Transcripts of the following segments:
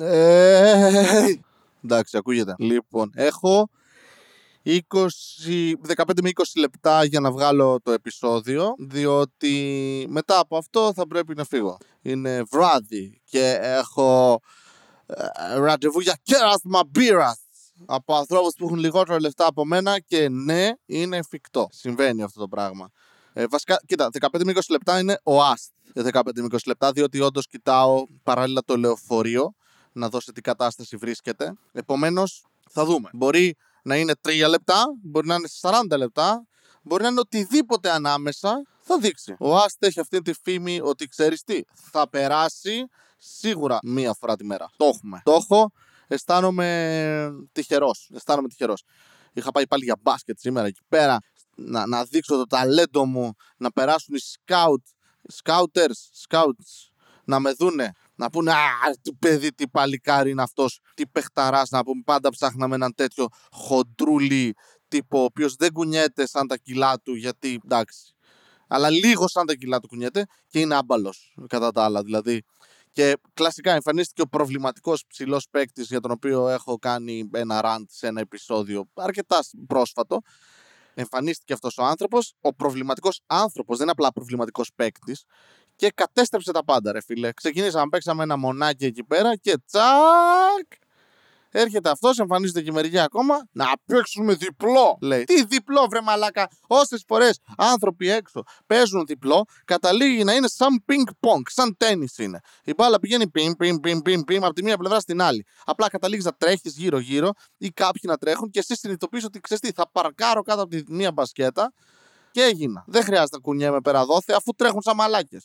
Ε, εντάξει, ακούγεται. Λοιπόν, έχω 20, 15 με 20 λεπτά για να βγάλω το επεισόδιο, διότι μετά από αυτό θα πρέπει να φύγω. Είναι βράδυ και έχω ε, ραντεβού για κέρασμα μπύρας από ανθρώπους που έχουν λιγότερο λεφτά από μένα και ναι, είναι εφικτό. Συμβαίνει αυτό το πράγμα. Ε, βασικά, κοίτα, 15 με 20 λεπτά είναι ο άστ. 15 με 20 λεπτά, διότι όντως κοιτάω παράλληλα το λεωφορείο να δω σε τι κατάσταση βρίσκεται. Επομένως, θα δούμε. Μπορεί να είναι 3 λεπτά, μπορεί να είναι 40 λεπτά, μπορεί να είναι οτιδήποτε ανάμεσα. Θα δείξει. Ο Άστ έχει αυτή τη φήμη ότι ξέρεις τι, θα περάσει σίγουρα μία φορά τη μέρα. Το έχουμε. Το έχω. Αισθάνομαι τυχερός. Αισθάνομαι τυχερός. Είχα πάει πάλι για μπάσκετ σήμερα εκεί πέρα να, να δείξω το ταλέντο μου, να περάσουν οι scout, scouters, scouts, να με δούνε, να πούνε «Α, τι παιδί, τι παλικάρι είναι αυτός, τι παιχταράς», να πούμε πάντα ψάχναμε έναν τέτοιο χοντρούλι τύπο, ο οποίος δεν κουνιέται σαν τα κιλά του, γιατί εντάξει, αλλά λίγο σαν τα κιλά του κουνιέται και είναι άμπαλος κατά τα άλλα, δηλαδή. Και κλασικά εμφανίστηκε ο προβληματικός ψηλός παίκτης για τον οποίο έχω κάνει ένα rant σε ένα επεισόδιο αρκετά πρόσφατο. Εμφανίστηκε αυτός ο άνθρωπος, ο προβληματικός άνθρωπος, δεν είναι απλά προβληματικός παίκτης, και κατέστρεψε τα πάντα ρε φίλε. Ξεκινήσαμε, παίξαμε ένα μονάκι εκεί πέρα και τσακ! Έρχεται αυτός, εμφανίζεται και μερικοί ακόμα. Να παίξουμε διπλό, λέει. Τι διπλό, βρε μαλάκα. Όσες φορές άνθρωποι έξω παίζουν διπλό, καταλήγει να είναι σαν ping-pong, σαν τέννη είναι. Η μπάλα πηγαίνει πιμ, πιμ, πιμ, πιμ, πιμ από τη μία πλευρά στην άλλη. Απλά καταλήγεις να τρέχεις γύρω-γύρω ή κάποιοι να τρέχουν και εσύ συνειδητοποιείς ότι ξέρεις τι, θα παρκάρω κάτω από τη μία μπασκέτα και έγινα. Δεν χρειάζεται να κουνιέμαι πέρα δόθε αφού τρέχουν σαν μαλάκες.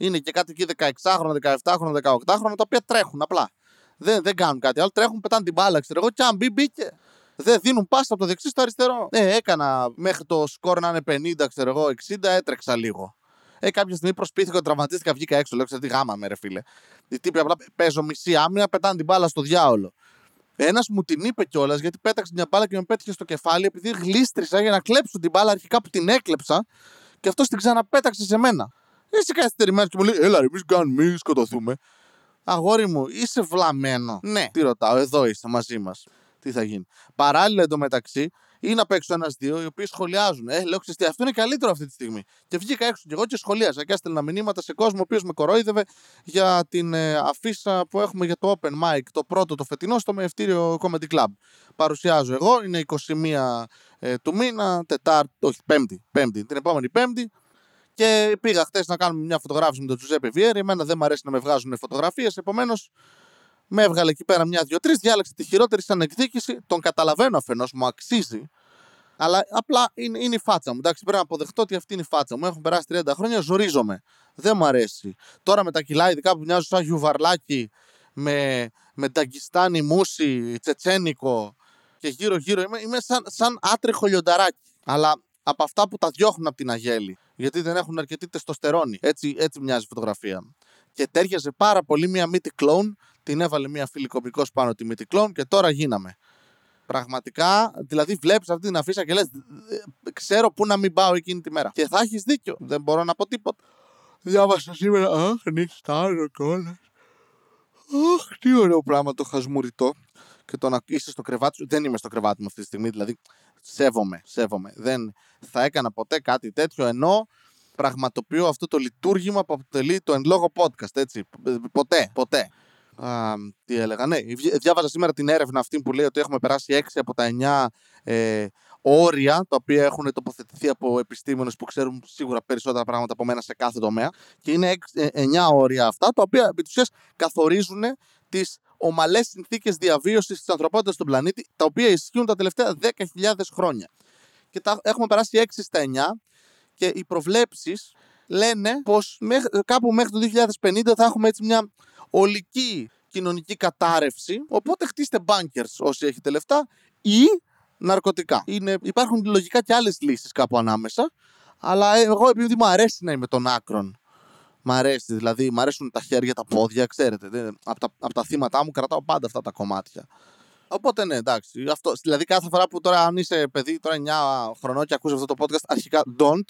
Είναι και κάτι εκεί 16χρονα, 17χρονα, 18χρονα τα οποία τρέχουν απλά. Δεν, δεν κάνουν κάτι άλλο. Τρέχουν, πετάνε την μπάλα, ξέρω εγώ, και αν μπει, μπήκε. Δεν δίνουν πάσα από το δεξί στο αριστερό. Ε, έκανα μέχρι το σκορ να είναι 50, ξέρω εγώ, 60, έτρεξα λίγο. Ε, κάποια στιγμή προσπίθηκα, τραυματίστηκα, βγήκα έξω. Λέω, ξέρω τι γάμα με, ρε φίλε. Οι τύποι απλά παίζω μισή άμυνα, πετάνε την μπάλα στο διάολο. Ένας μου την είπε κιόλας γιατί πέταξε μια μπάλα και με πέτυχε στο κεφάλι επειδή γλίστρισα για να κλέψω την μπάλα αρχικά που την έκλεψα και αυτό την ξαναπέταξε σε μένα. Είσαι καθυστερημένος και μου λέει: Έλα, εμείς κάνουμε, μη σκοτωθούμε. Αγόρι μου, είσαι βλαμμένο. Ναι. Τι ρωτάω, εδώ είσαι μαζί μας. Τι θα γίνει. Παράλληλα εντωμεταξύ, ή να παίξω ένα-δύο οι οποίοι σχολιάζουν. Ε, λέω ξέρετε, αυτό είναι καλύτερο αυτή τη στιγμή. Και βγήκα έξω και εγώ και σχολίαζα και έστελνα μηνύματα σε κόσμο ο οποίος με κορόιδευε για την ε, αφίσα που έχουμε για το Open Mic, το πρώτο το φετινό στο Μευτήριο Comedy Club. Παρουσιάζω εγώ, είναι 21 ε, του μήνα, Τετάρτη, όχι, Πέμπτη, Πέμπτη, την επόμενη Πέμπτη. Και πήγα χθες να κάνουμε μια φωτογράφηση με τον Τζουζέπε Βιέρη. Εμένα δεν μου αρέσει να με βγάζουν φωτογραφίες. Επομένως, με έβγαλε εκεί πέρα μια-δυο-τρεις. Διάλεξε τη χειρότερη σαν εκδίκηση. Τον καταλαβαίνω αφενός, μου αξίζει. Αλλά απλά είναι, είναι η φάτσα μου. Εντάξει, πρέπει να αποδεχτώ ότι αυτή είναι η φάτσα μου. Έχουν περάσει 30 χρόνια, ζορίζομαι. Δεν μου αρέσει. Τώρα με τα κιλά, ειδικά που μοιάζουν σαν γιουβαρλάκι, με, με ταγκιστάνι μουσι, τσετσένικο και γύρω-γύρω. Είμαι, είμαι σαν, σαν άτριχο λιονταράκι. Αλλά από αυτά που τα διώχνουν από την αγέλη γιατί δεν έχουν αρκετή τεστοστερόνη. Έτσι, έτσι μοιάζει η φωτογραφία. Και τέριαζε πάρα πολύ μια μύτη κλόουν. Την έβαλε μια φίλη κωμικός πάνω τη μύτη κλόουν και τώρα γίναμε. Πραγματικά, δηλαδή βλέπεις αυτή την αφίσα και λες: Ξέρω πού να μην πάω εκείνη τη μέρα. Και θα έχεις δίκιο. Δεν μπορώ να πω τίποτα. Διάβασα σήμερα. Αχ, νυχτάρω κιόλα. Αχ, τι ωραίο πράγμα το χασμουριτό. Και το να είσαι στο κρεβάτι σου. Δεν είμαι στο κρεβάτι μου αυτή τη στιγμή. Δηλαδή, Σέβομαι, σέβομαι. Δεν θα έκανα ποτέ κάτι τέτοιο ενώ πραγματοποιώ αυτό το λειτουργήμα που αποτελεί το εν λόγω podcast, έτσι. Ποτέ, ποτέ. Α, τι έλεγα, ναι. Διάβαζα σήμερα την έρευνα αυτή που λέει ότι έχουμε περάσει 6 από τα 9 ε, όρια τα οποία έχουν τοποθετηθεί από επιστήμονες που ξέρουν σίγουρα περισσότερα πράγματα από μένα σε κάθε τομέα και είναι 9 ε, όρια αυτά τα οποία επί καθορίζουν τις ομαλές συνθήκες διαβίωσης της ανθρωπότητας στον πλανήτη, τα οποία ισχύουν τα τελευταία 10.000 χρόνια. Και τα έχουμε περάσει 6 στα 9 και οι προβλέψεις λένε πως κάπου μέχρι το 2050 θα έχουμε έτσι μια ολική κοινωνική κατάρρευση. Οπότε χτίστε bunkers όσοι έχετε λεφτά ή ναρκωτικά. Είναι, υπάρχουν λογικά και άλλες λύσεις κάπου ανάμεσα. Αλλά εγώ επειδή μου αρέσει να είμαι των άκρων Μ' αρέσει, δηλαδή, μ' αρέσουν τα χέρια, τα πόδια, ξέρετε. Από τα, από τα θύματα μου κρατάω πάντα αυτά τα κομμάτια. Οπότε ναι, εντάξει. Αυτό, δηλαδή, κάθε φορά που τώρα, αν είσαι παιδί, τώρα 9 χρονών και ακούσει αυτό το podcast, αρχικά don't.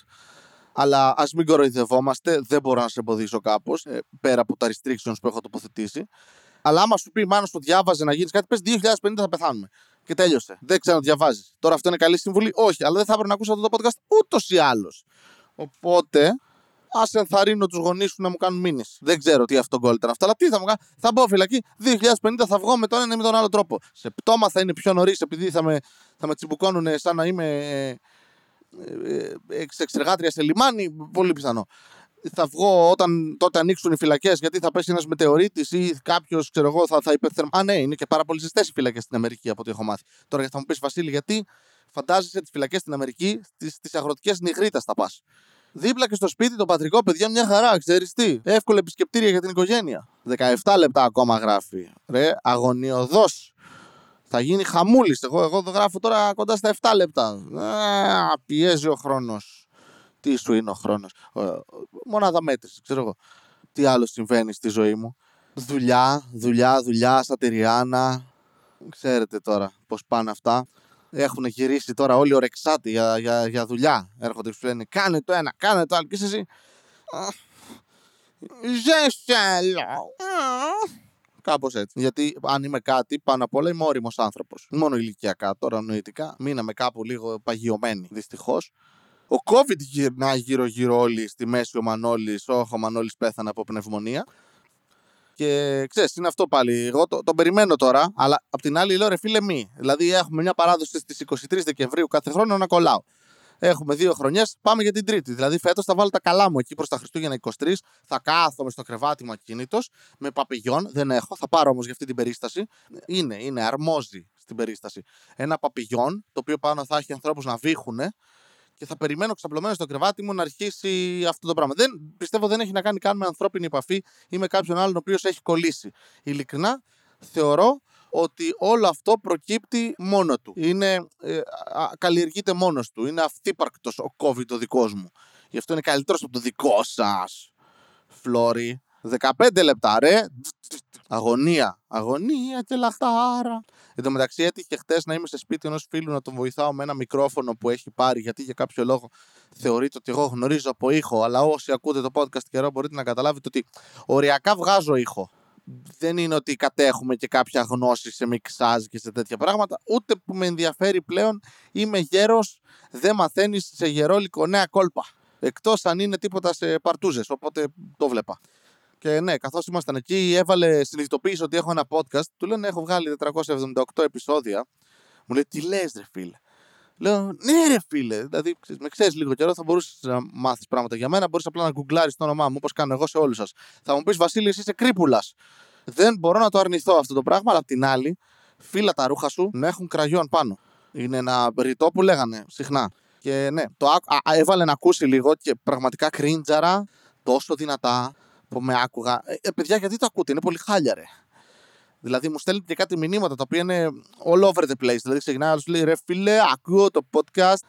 Αλλά ας μην κοροϊδευόμαστε, δεν μπορώ να σε εμποδίσω κάπως, ε, πέρα από τα restrictions που έχω τοποθετήσει. Αλλά άμα σου πει μάνο που διάβαζε να γίνεις κάτι, πες 2050 θα πεθάνουμε. Και τέλειωσε. Δεν ξέρω να διαβάζεις. Τώρα αυτό είναι καλή συμβουλή. Όχι, αλλά δεν θα έπρεπε να ακούσει αυτό το podcast ούτως ή άλλως. Οπότε, ας ενθαρρύνω τους γονείς σου να μου κάνουν μήνυση. Δεν ξέρω τι αυτό γκολ ήταν αυτό, αλλά τι θα μου κάνουν. Θα μπω φυλακή. 2050 θα βγω με τον ένα ή με τον άλλο τρόπο. Σε πτώμα θα είναι πιο νωρίς επειδή θα με, θα με τσιμπουκώνουν σαν να είμαι ε, ε, εξεργάτρια σε λιμάνι. Πολύ πιθανό. Θα βγω όταν τότε ανοίξουν οι φυλακές γιατί θα πέσει ένας μετεωρίτης ή κάποιος, ξέρω εγώ, θα, θα υπερθερμα. Α, ναι, είναι και πάρα πολύ ζεστές οι φυλακές στην Αμερική από ό,τι έχω μάθει. Τώρα θα μου πεις, Βασίλη, γιατί φαντάζεσαι τις φυλακές στην Αμερική, τι αγροτικές νυχρίτα θα πας. Δίπλα και στο σπίτι το πατρικό, παιδιά, μια χαρά, ξέρεις τι. Εύκολα επισκεπτήρια για την οικογένεια. 17 λεπτά ακόμα γράφει. Ρε, αγωνιωδός. Θα γίνει χαμούλης. Εγώ, εγώ το γράφω τώρα κοντά στα 7 λεπτά. Α, πιέζει ο χρόνος. Τι σου είναι ο χρόνος; Μονάδα μέτρηση, ξέρω εγώ. Τι άλλο συμβαίνει στη ζωή μου; Δουλειά, δουλειά, δουλειά, σατυριάνα. Ξέρετε τώρα πώς πάνε αυτά. Έχουν γυρίσει τώρα όλοι ορεξάτοι για, για, για δουλειά. Έρχονται και σου λένε κάνε το ένα, κάνε το άλλο. Και εσύ. Δεν θέλω. Κάπως έτσι. Γιατί αν είμαι κάτι, πάνω απ' όλα είμαι όριμος άνθρωπος. Μόνο ηλικιακά, τώρα νοητικά. Μείναμε κάπου λίγο παγιωμένοι, δυστυχώς. Ο COVID γυρνάει γύρω-γύρω όλοι στη μέση ο Μανώλης. Όχι, ο Μανώλης πέθανε από πνευμονία. Και ξέρεις, είναι αυτό πάλι. Εγώ το, το περιμένω τώρα, αλλά απ' την άλλη λέω ρε φίλε μη. Δηλαδή, έχουμε μια παράδοση στις 23 Δεκεμβρίου κάθε χρόνο να κολλάω. Έχουμε δύο χρονιές, πάμε για την Τρίτη. Δηλαδή, φέτος θα βάλω τα καλά μου εκεί προς τα Χριστούγεννα 23. Θα κάθομαι στο κρεβάτι μου ακίνητος με παπηγιόν. Δεν έχω, θα πάρω όμως για αυτή την περίσταση. Είναι, είναι, αρμόζει στην περίσταση. Ένα παπηγιόν, το οποίο πάνω θα έχει ανθρώπους να βήχουν και θα περιμένω ξαπλωμένο στο κρεβάτι μου να αρχίσει αυτό το πράγμα. Δεν, πιστεύω δεν έχει να κάνει καν με ανθρώπινη επαφή ή με κάποιον άλλον ο οποίος έχει κολλήσει. Ειλικρινά θεωρώ ότι όλο αυτό προκύπτει μόνο του. Είναι, ε, καλλιεργείται μόνος του. Είναι αυθύπαρκτος ο COVID ο δικός μου. Γι' αυτό είναι καλύτερος από το δικό σας. Φλόρι. 15 λεπτά, ρε. Αγωνία. Αγωνία και λαχτάρα. Εν τω μεταξύ έτυχε χτες να είμαι σε σπίτι ενός φίλου να τον βοηθάω με ένα μικρόφωνο που έχει πάρει, γιατί για κάποιο λόγο θεωρείται ότι εγώ γνωρίζω από ήχο. Αλλά όσοι ακούτε το podcast καιρό μπορείτε να καταλάβετε ότι οριακά βγάζω ήχο. Δεν είναι ότι κατέχουμε και κάποια γνώση σε μιξάζ και σε τέτοια πράγματα. Ούτε που με ενδιαφέρει πλέον. Είμαι γέρος, δεν μαθαίνεις σε γερόλικο νέα κόλπα. Εκτός αν είναι τίποτα σε παρτούζες. Οπότε το βλέπα. Και ναι, καθώς ήμασταν εκεί, έβαλε συνειδητοποίηση ότι έχω ένα podcast. Του λένε έχω βγάλει 478 επεισόδια. Μου λέει, τι λες, ρε φίλε; Λέω, ναι, ρε φίλε. Δηλαδή, με ξέρεις λίγο καιρό, θα μπορούσες να μάθεις πράγματα για μένα. Μπορείς απλά να γκουγκλάρεις το όνομά μου, όπως κάνω εγώ σε όλους σας. Θα μου πεις, Βασίλη, είσαι κρύπουλας. Δεν μπορώ να το αρνηθώ αυτό το πράγμα, αλλά απ' την άλλη, φύλλα τα ρούχα σου να έχουν κραγιόν πάνω. Είναι ένα ρητό που λέγανε συχνά. Και ναι, το α, α, έβαλε να ακούσει λίγο και πραγματικά κρίντζαρα τόσο δυνατά που με άκουγα. Ε, ε, παιδιά, γιατί το ακούτε, είναι πολύ χάλια, ρε. Δηλαδή μου στέλνει και κάτι μηνύματα τα οποία είναι all over the place. Δηλαδή ξεκινάει να λέει ρε φίλε, ακούω το podcast.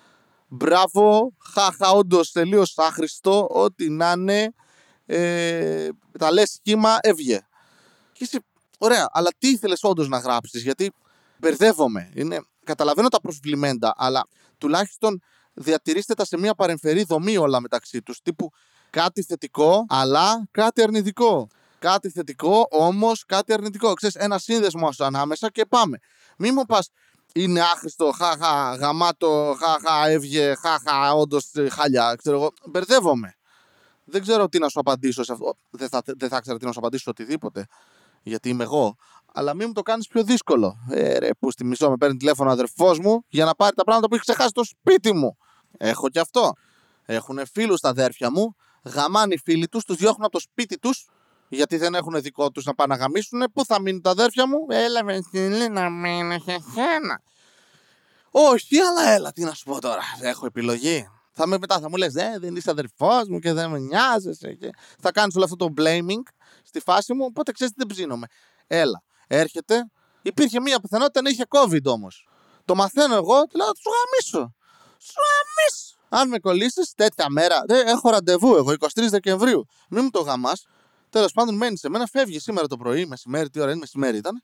Μπράβο, χαχα, όντως τελείως άχρηστο. Ό,τι να είναι. Ε, τα λες σχήμα, έβγε. Και είσαι, ωραία, αλλά τι ήθελες όντως να γράψεις, γιατί μπερδεύομαι. Είναι, καταλαβαίνω τα προσβλημέντα, αλλά τουλάχιστον διατηρήστε τα σε μια παρεμφερή δομή όλα μεταξύ τους. Τύπου κάτι θετικό, αλλά κάτι αρνητικό. Κάτι θετικό, όμως κάτι αρνητικό. Ξέρεις, ένα σύνδεσμο ανάμεσα και πάμε. Μη μου πας, είναι άχρηστο, χαχα, γαμάτο, χαχα, έβγε, χαχα, όντως χάλια. Ξέρω εγώ, μπερδεύομαι. Δεν ξέρω τι να σου απαντήσω σε αυτό. Δεν θα, δεν θα ξέρω τι να σου απαντήσω οτιδήποτε. Γιατί είμαι εγώ. Αλλά μην μου το κάνεις πιο δύσκολο. Ε, ρε, που στη μισό με παίρνει τηλέφωνο ο αδερφός μου για να πάρει τα πράγματα που έχει ξεχάσει στο σπίτι μου. Έχω κι αυτό. Έχουν φίλους τα αδέρφια μου γαμάνοι φίλοι τους, τους διώχνουν από το σπίτι τους, γιατί δεν έχουν δικό τους να πάνε να γαμίσουν. Πού θα μείνουν τα αδέρφια μου, έλα με να μείνω σε σένα. Όχι, αλλά έλα, τι να σου πω τώρα. Έχω επιλογή. Θα με μετά θα μου λες, «Ε, δεν είσαι αδερφός μου και δεν με νοιάζεσαι. Και θα κάνεις όλο αυτό το blaming στη φάση μου. Οπότε ξέρεις δεν ψήνομαι. Έλα, έρχεται. Υπήρχε μία πιθανότητα να είχε COVID όμως. Το μαθαίνω εγώ, λέω, του γαμίσω. Σου γαμίσω. Αν με κολλήσεις τέτοια μέρα, δεν έχω ραντεβού εγώ 23 Δεκεμβρίου. Μην μου το γαμάς. Τέλος πάντων, μένεις σε μένα, φεύγει σήμερα το πρωί, μεσημέρι, τι ώρα είναι, μεσημέρι ήταν.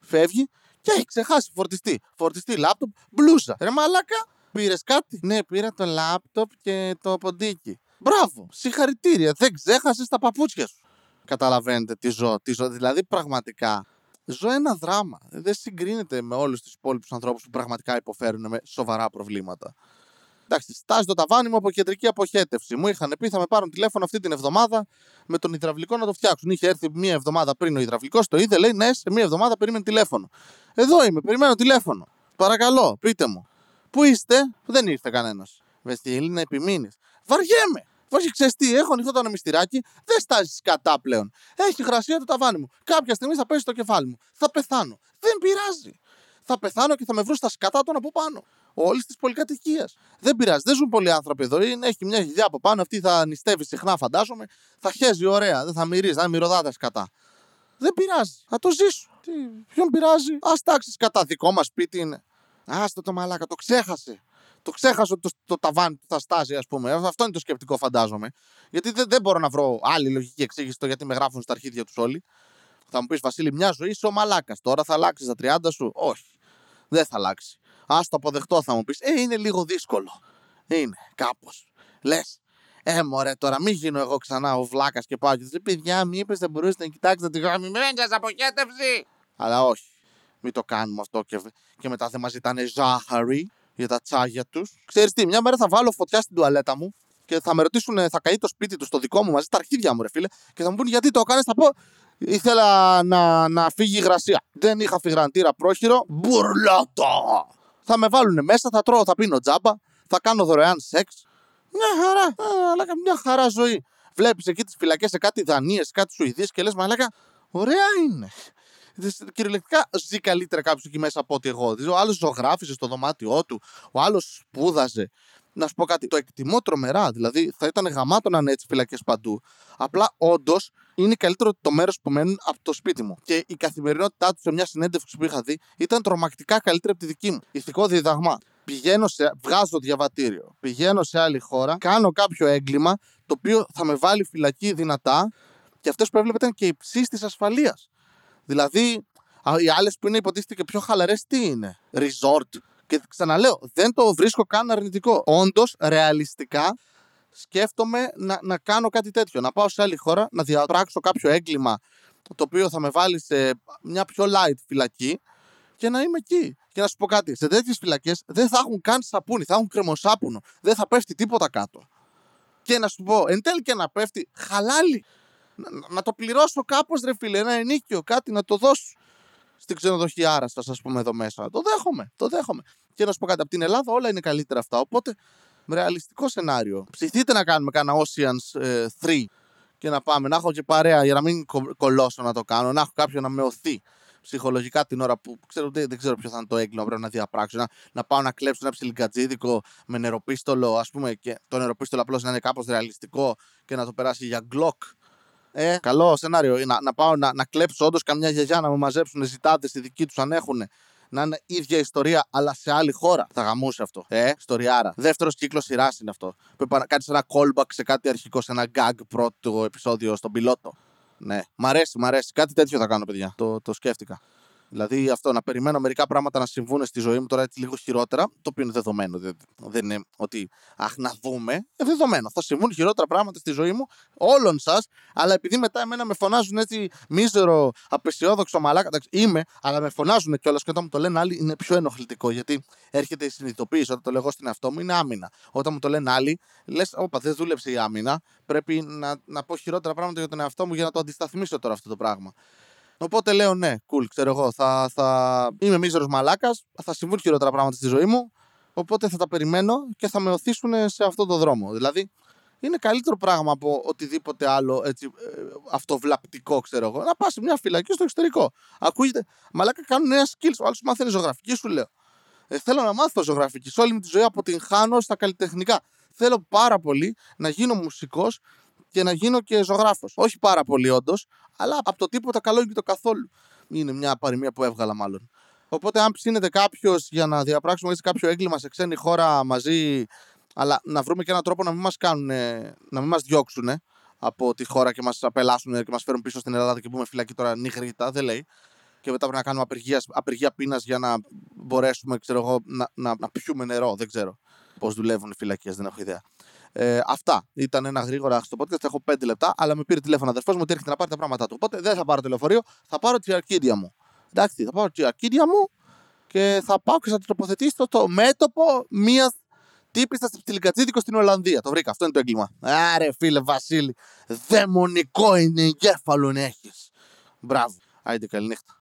Φεύγει και έχει ξεχάσει φορτιστή. Φορτιστή, λάπτοπ, μπλούζα. Ρε μαλάκα, πήρες κάτι; Ναι, πήρα το λάπτοπ και το ποντίκι. Μπράβο, συγχαρητήρια. Δεν ξέχασες τα παπούτσια σου. Καταλαβαίνετε τι ζω, τι ζω. Δηλαδή, πραγματικά ζω ένα δράμα. Δεν συγκρίνεται με όλους τους υπόλοιπους ανθρώπους που πραγματικά υποφέρουν με σοβαρά προβλήματα. Εντάξει, στάζει το ταβάνι μου από κεντρική αποχέτευση. Μου είχαν πει θα με πάρουν τηλέφωνο αυτή την εβδομάδα με τον υδραυλικό να το φτιάξουν. Είχε έρθει μία εβδομάδα πριν ο υδραυλικός, το είδε, λέει ναι, σε μία εβδομάδα περίμενε τηλέφωνο. Εδώ είμαι, περιμένω τηλέφωνο. Παρακαλώ, πείτε μου. Πού είστε, δεν ήρθε κανένας. Βεστιέλη να επιμείνεις. Βαριέμαι. Όχι, ξέρεις τι, έχω ανοιχτό το ανεμιστηράκι, δεν στάζεις κατά πλέον. Έχει χρασία το ταβάνι μου. Κάποια στιγμή θα πέσει το κεφάλι μου. Θα πεθάνω. Δεν πειράζει. Θα πεθάνω και θα με βρουν στα σκατά των από πάνω. Όλης της πολυκατοικίας. Δεν πειράζει. Δεν ζουν πολλοί άνθρωποι εδώ. Είναι, έχει μια γυλιά από πάνω. Αυτή θα νηστεύει συχνά, φαντάζομαι. Θα χέζει ωραία. Δεν θα μυρίζει. Θα μυρωδά τα σκατά. Δεν πειράζει. Θα το ζήσω. Τι, ποιον πειράζει; Α τάξεις κατά δικό μας σπίτι είναι. Άστο το μαλάκα, το ξέχασε. Το ξέχασε ότι το, το ταβάνι του θα στάζει, ας πούμε. Αυτό είναι το σκεπτικό, φαντάζομαι. Γιατί δεν, δεν μπορώ να βρω άλλη λογική εξήγηση το γιατί με γράφουν στα αρχίδια τους όλοι. Θα μου πεις Βασίλη, μια ζωή είσαι ο μαλάκας. Τώρα θα αλλάξεις τα 30 σου; Όχι. Δεν θα αλλάξει. Α το αποδεχτώ, θα μου πεις. Ε, είναι λίγο δύσκολο. Είναι, κάπως. Λες. Ε, μωρέ, τώρα μην γίνω εγώ ξανά ο βλάκας και πάω και του παιδιά, μη είπε δεν μπορούσατε να κοιτάξετε τη γραμμή. Μένια αποχέτευση. Αλλά όχι. Μην το κάνουμε αυτό και, και μετά δεν μας ζητάνε ζάχαρη για τα τσάγια τους. Ξέρεις τι, μια μέρα θα βάλω φωτιά στην τουαλέτα μου και θα με ρωτήσουν, θα καεί το σπίτι τους, το δικό μου μαζί, τα αρχίδια μου, ρε φίλε, και θα μου πούνε γιατί το έκανε. Θα πω, ήθελα να, να φύγει η υγρασία. Δεν είχα φυγραντήρα πρόχειρο. Μπουρλότο! Θα με βάλουν μέσα, θα τρώω, θα πίνω τζάμπα, θα κάνω δωρεάν σεξ. Μια χαρά, αλλά μια χαρά ζωή. Βλέπεις εκεί τις φυλακές σε κάτι Δανίες, κάτι Σουηδίες και λες, μαλάκα, ωραία είναι κυριολεκτικά ζει καλύτερα κάποιος εκεί μέσα από ότι εγώ. Δηλαδή, ο άλλος ζωγράφιζε στο δωμάτιό του, ο άλλος σπούδαζε. Να σου πω κάτι, το εκτιμώ τρομερά. Δηλαδή, θα ήταν γαμάτο να είναι έτσι φυλακές παντού. Απλά, όντως, είναι καλύτερο το μέρος που μένουν από το σπίτι μου. Και η καθημερινότητά τους σε μια συνέντευξη που είχα δει ήταν τρομακτικά καλύτερη από τη δική μου. Ηθικό διδαγμά. Πηγαίνω σε, βγάζω διαβατήριο, πηγαίνω σε άλλη χώρα, κάνω κάποιο έγκλημα το οποίο θα με βάλει φυλακή δυνατά και αυτό που έβλεπε ήταν και υψής της ασφαλείας. Δηλαδή, οι άλλες που είναι υποτίθεται και πιο χαλαρές, τι είναι; Resort. Και ξαναλέω, δεν το βρίσκω καν αρνητικό. Όντως, ρεαλιστικά, σκέφτομαι να, να κάνω κάτι τέτοιο. Να πάω σε άλλη χώρα, να διαπράξω κάποιο έγκλημα το οποίο θα με βάλει σε μια πιο light φυλακή και να είμαι εκεί. Και να σου πω κάτι, σε τέτοιες φυλακές δεν θα έχουν καν σαπούνι, θα έχουν κρεμοσάπουνο. Δεν θα πέφτει τίποτα κάτω. Και να σου πω, εν τέλει και να πέφτει, χαλάλι να, το πληρώσω κάπως, ρε φίλε, ένα ενίκιο, κάτι να το δώσω στην ξενοδοχεία Άραστα, ας πούμε, εδώ μέσα. Το δέχομαι, το δέχομαι. Και να σου πω κάτι, από την Ελλάδα όλα είναι καλύτερα αυτά. Οπότε, με ρεαλιστικό σενάριο. Ψηθείτε να κάνουμε κανένα Oceans 3 ε, και να πάμε. Να έχω και παρέα για να μην κολλώσω να το κάνω. Να έχω κάποιον να με οθεί ψυχολογικά την ώρα που ξέρω, δεν, δεν ξέρω ποιο θα είναι το έγκλημα πρέπει να διαπράξω. Να, να πάω να κλέψω ένα ψιλικατζίδικο με νεροπίστολο, ας πούμε, και το νεροπίστολο απλώς να είναι κάπως ρεαλιστικό και να το περάσει για Glock ε, καλό σενάριο. Να, να πάω να, να κλέψω όντως καμιά γιαγιά να μου μαζέψουν ζητάτες οι δικοί τους αν έχουν. Να είναι ίδια ιστορία, αλλά σε άλλη χώρα. Θα γαμούσε αυτό. Ε, ιστοριάρα. Δεύτερος κύκλος σειράς είναι αυτό. Πρέπει να κάνεις ένα callback σε κάτι αρχικό, σε ένα gag πρώτο επεισόδιο στον πιλότο. Ναι. Μ' αρέσει, μ' αρέσει. Κάτι τέτοιο θα κάνω, παιδιά. Το, το σκέφτηκα. Δηλαδή αυτό να περιμένω μερικά πράγματα να συμβούν στη ζωή μου τώρα έτσι λίγο χειρότερα, το οποίο είναι δεδομένο. Δεν είναι ότι αχ να δούμε. Ε, δεδομένο. Θα συμβούν χειρότερα πράγματα στη ζωή μου όλων σας, αλλά επειδή μετά εμένα με φωνάζουν έτσι μίζερο, απεσιόδοξο μαλάκα. Εντάξει, είμαι, αλλά με φωνάζουν κιόλας και όταν μου το λένε άλλοι είναι πιο ενοχλητικό. Γιατί έρχεται η συνειδητοποίηση όταν το λέγω στην εαυτό μου είναι άμυνα. Όταν μου το λένε άλλοι, λες, Όπα, δεν δούλεψε η άμυνα. Πρέπει να, να πω χειρότερα πράγματα για τον εαυτό μου για να το αντισταθμίσω τώρα αυτό το πράγμα. Οπότε λέω ναι, cool, ξέρω εγώ. Θα, θα... Είμαι μίζερος μαλάκας, θα συμβούν χειρότερα πράγματα στη ζωή μου. Οπότε θα τα περιμένω και θα με οθήσουν σε αυτό το δρόμο. Δηλαδή, είναι καλύτερο πράγμα από οτιδήποτε άλλο έτσι, ε, αυτοβλαπτικό, ξέρω εγώ. Να πας σε μια φυλακή στο εξωτερικό. Ακούγεται, μαλάκα κάνουν νέα skills. Ο άλλος μάθαινε ζωγραφική, σου λέω. Ε, θέλω να μάθω ζωγραφική. Σε όλη μου τη ζωή αποτυγχάνω στα καλλιτεχνικά. Θέλω πάρα πολύ να γίνω μουσικός και να γίνω και ζωγράφος. Όχι πάρα πολύ όντως, αλλά από το τίποτα καλό και το καθόλου. Είναι μια παροιμία που έβγαλα μάλλον. Οπότε, αν ψήνεται κάποιος για να διαπράξουμε έτσι κάποιο έγκλημα σε ξένη χώρα μαζί, αλλά να βρούμε και έναν τρόπο να μην μας κάνουν, να μην μας διώξουν από τη χώρα και μας απελάσουν και μας φέρουν πίσω στην Ελλάδα και πούμε φυλακή τώρα νυχρίτα, δεν λέει. Και μετά πρέπει να κάνουμε απεργίας, απεργία πείνας για να μπορέσουμε ξέρω εγώ, να, να, να πιούμε νερό. Δεν ξέρω πώς δουλεύουν οι φυλακές, δεν έχω ιδέα. Ε, αυτά ήταν ένα γρήγορα στο podcast. Έχω 5 λεπτά, αλλά με πήρε τηλέφωνο αδερφός μου ότι έρχεται να πάρει τα πράγματα του. Οπότε δεν θα πάρω το λεωφορείο, θα πάρω τη αρκίδια μου. Εντάξει, θα πάρω τη αρκίδια μου και θα πάω και θα το τοποθετήσω στο μέτωπο μιας τύπησα στη Λικατσίδικο στην Ολλανδία. Το βρήκα, αυτό είναι το έγκλημα. Άρε φίλε Βασίλη, δαιμονικό είναι εγκέφαλο έχεις. Μπράβο. Άιντε καληνύχτα.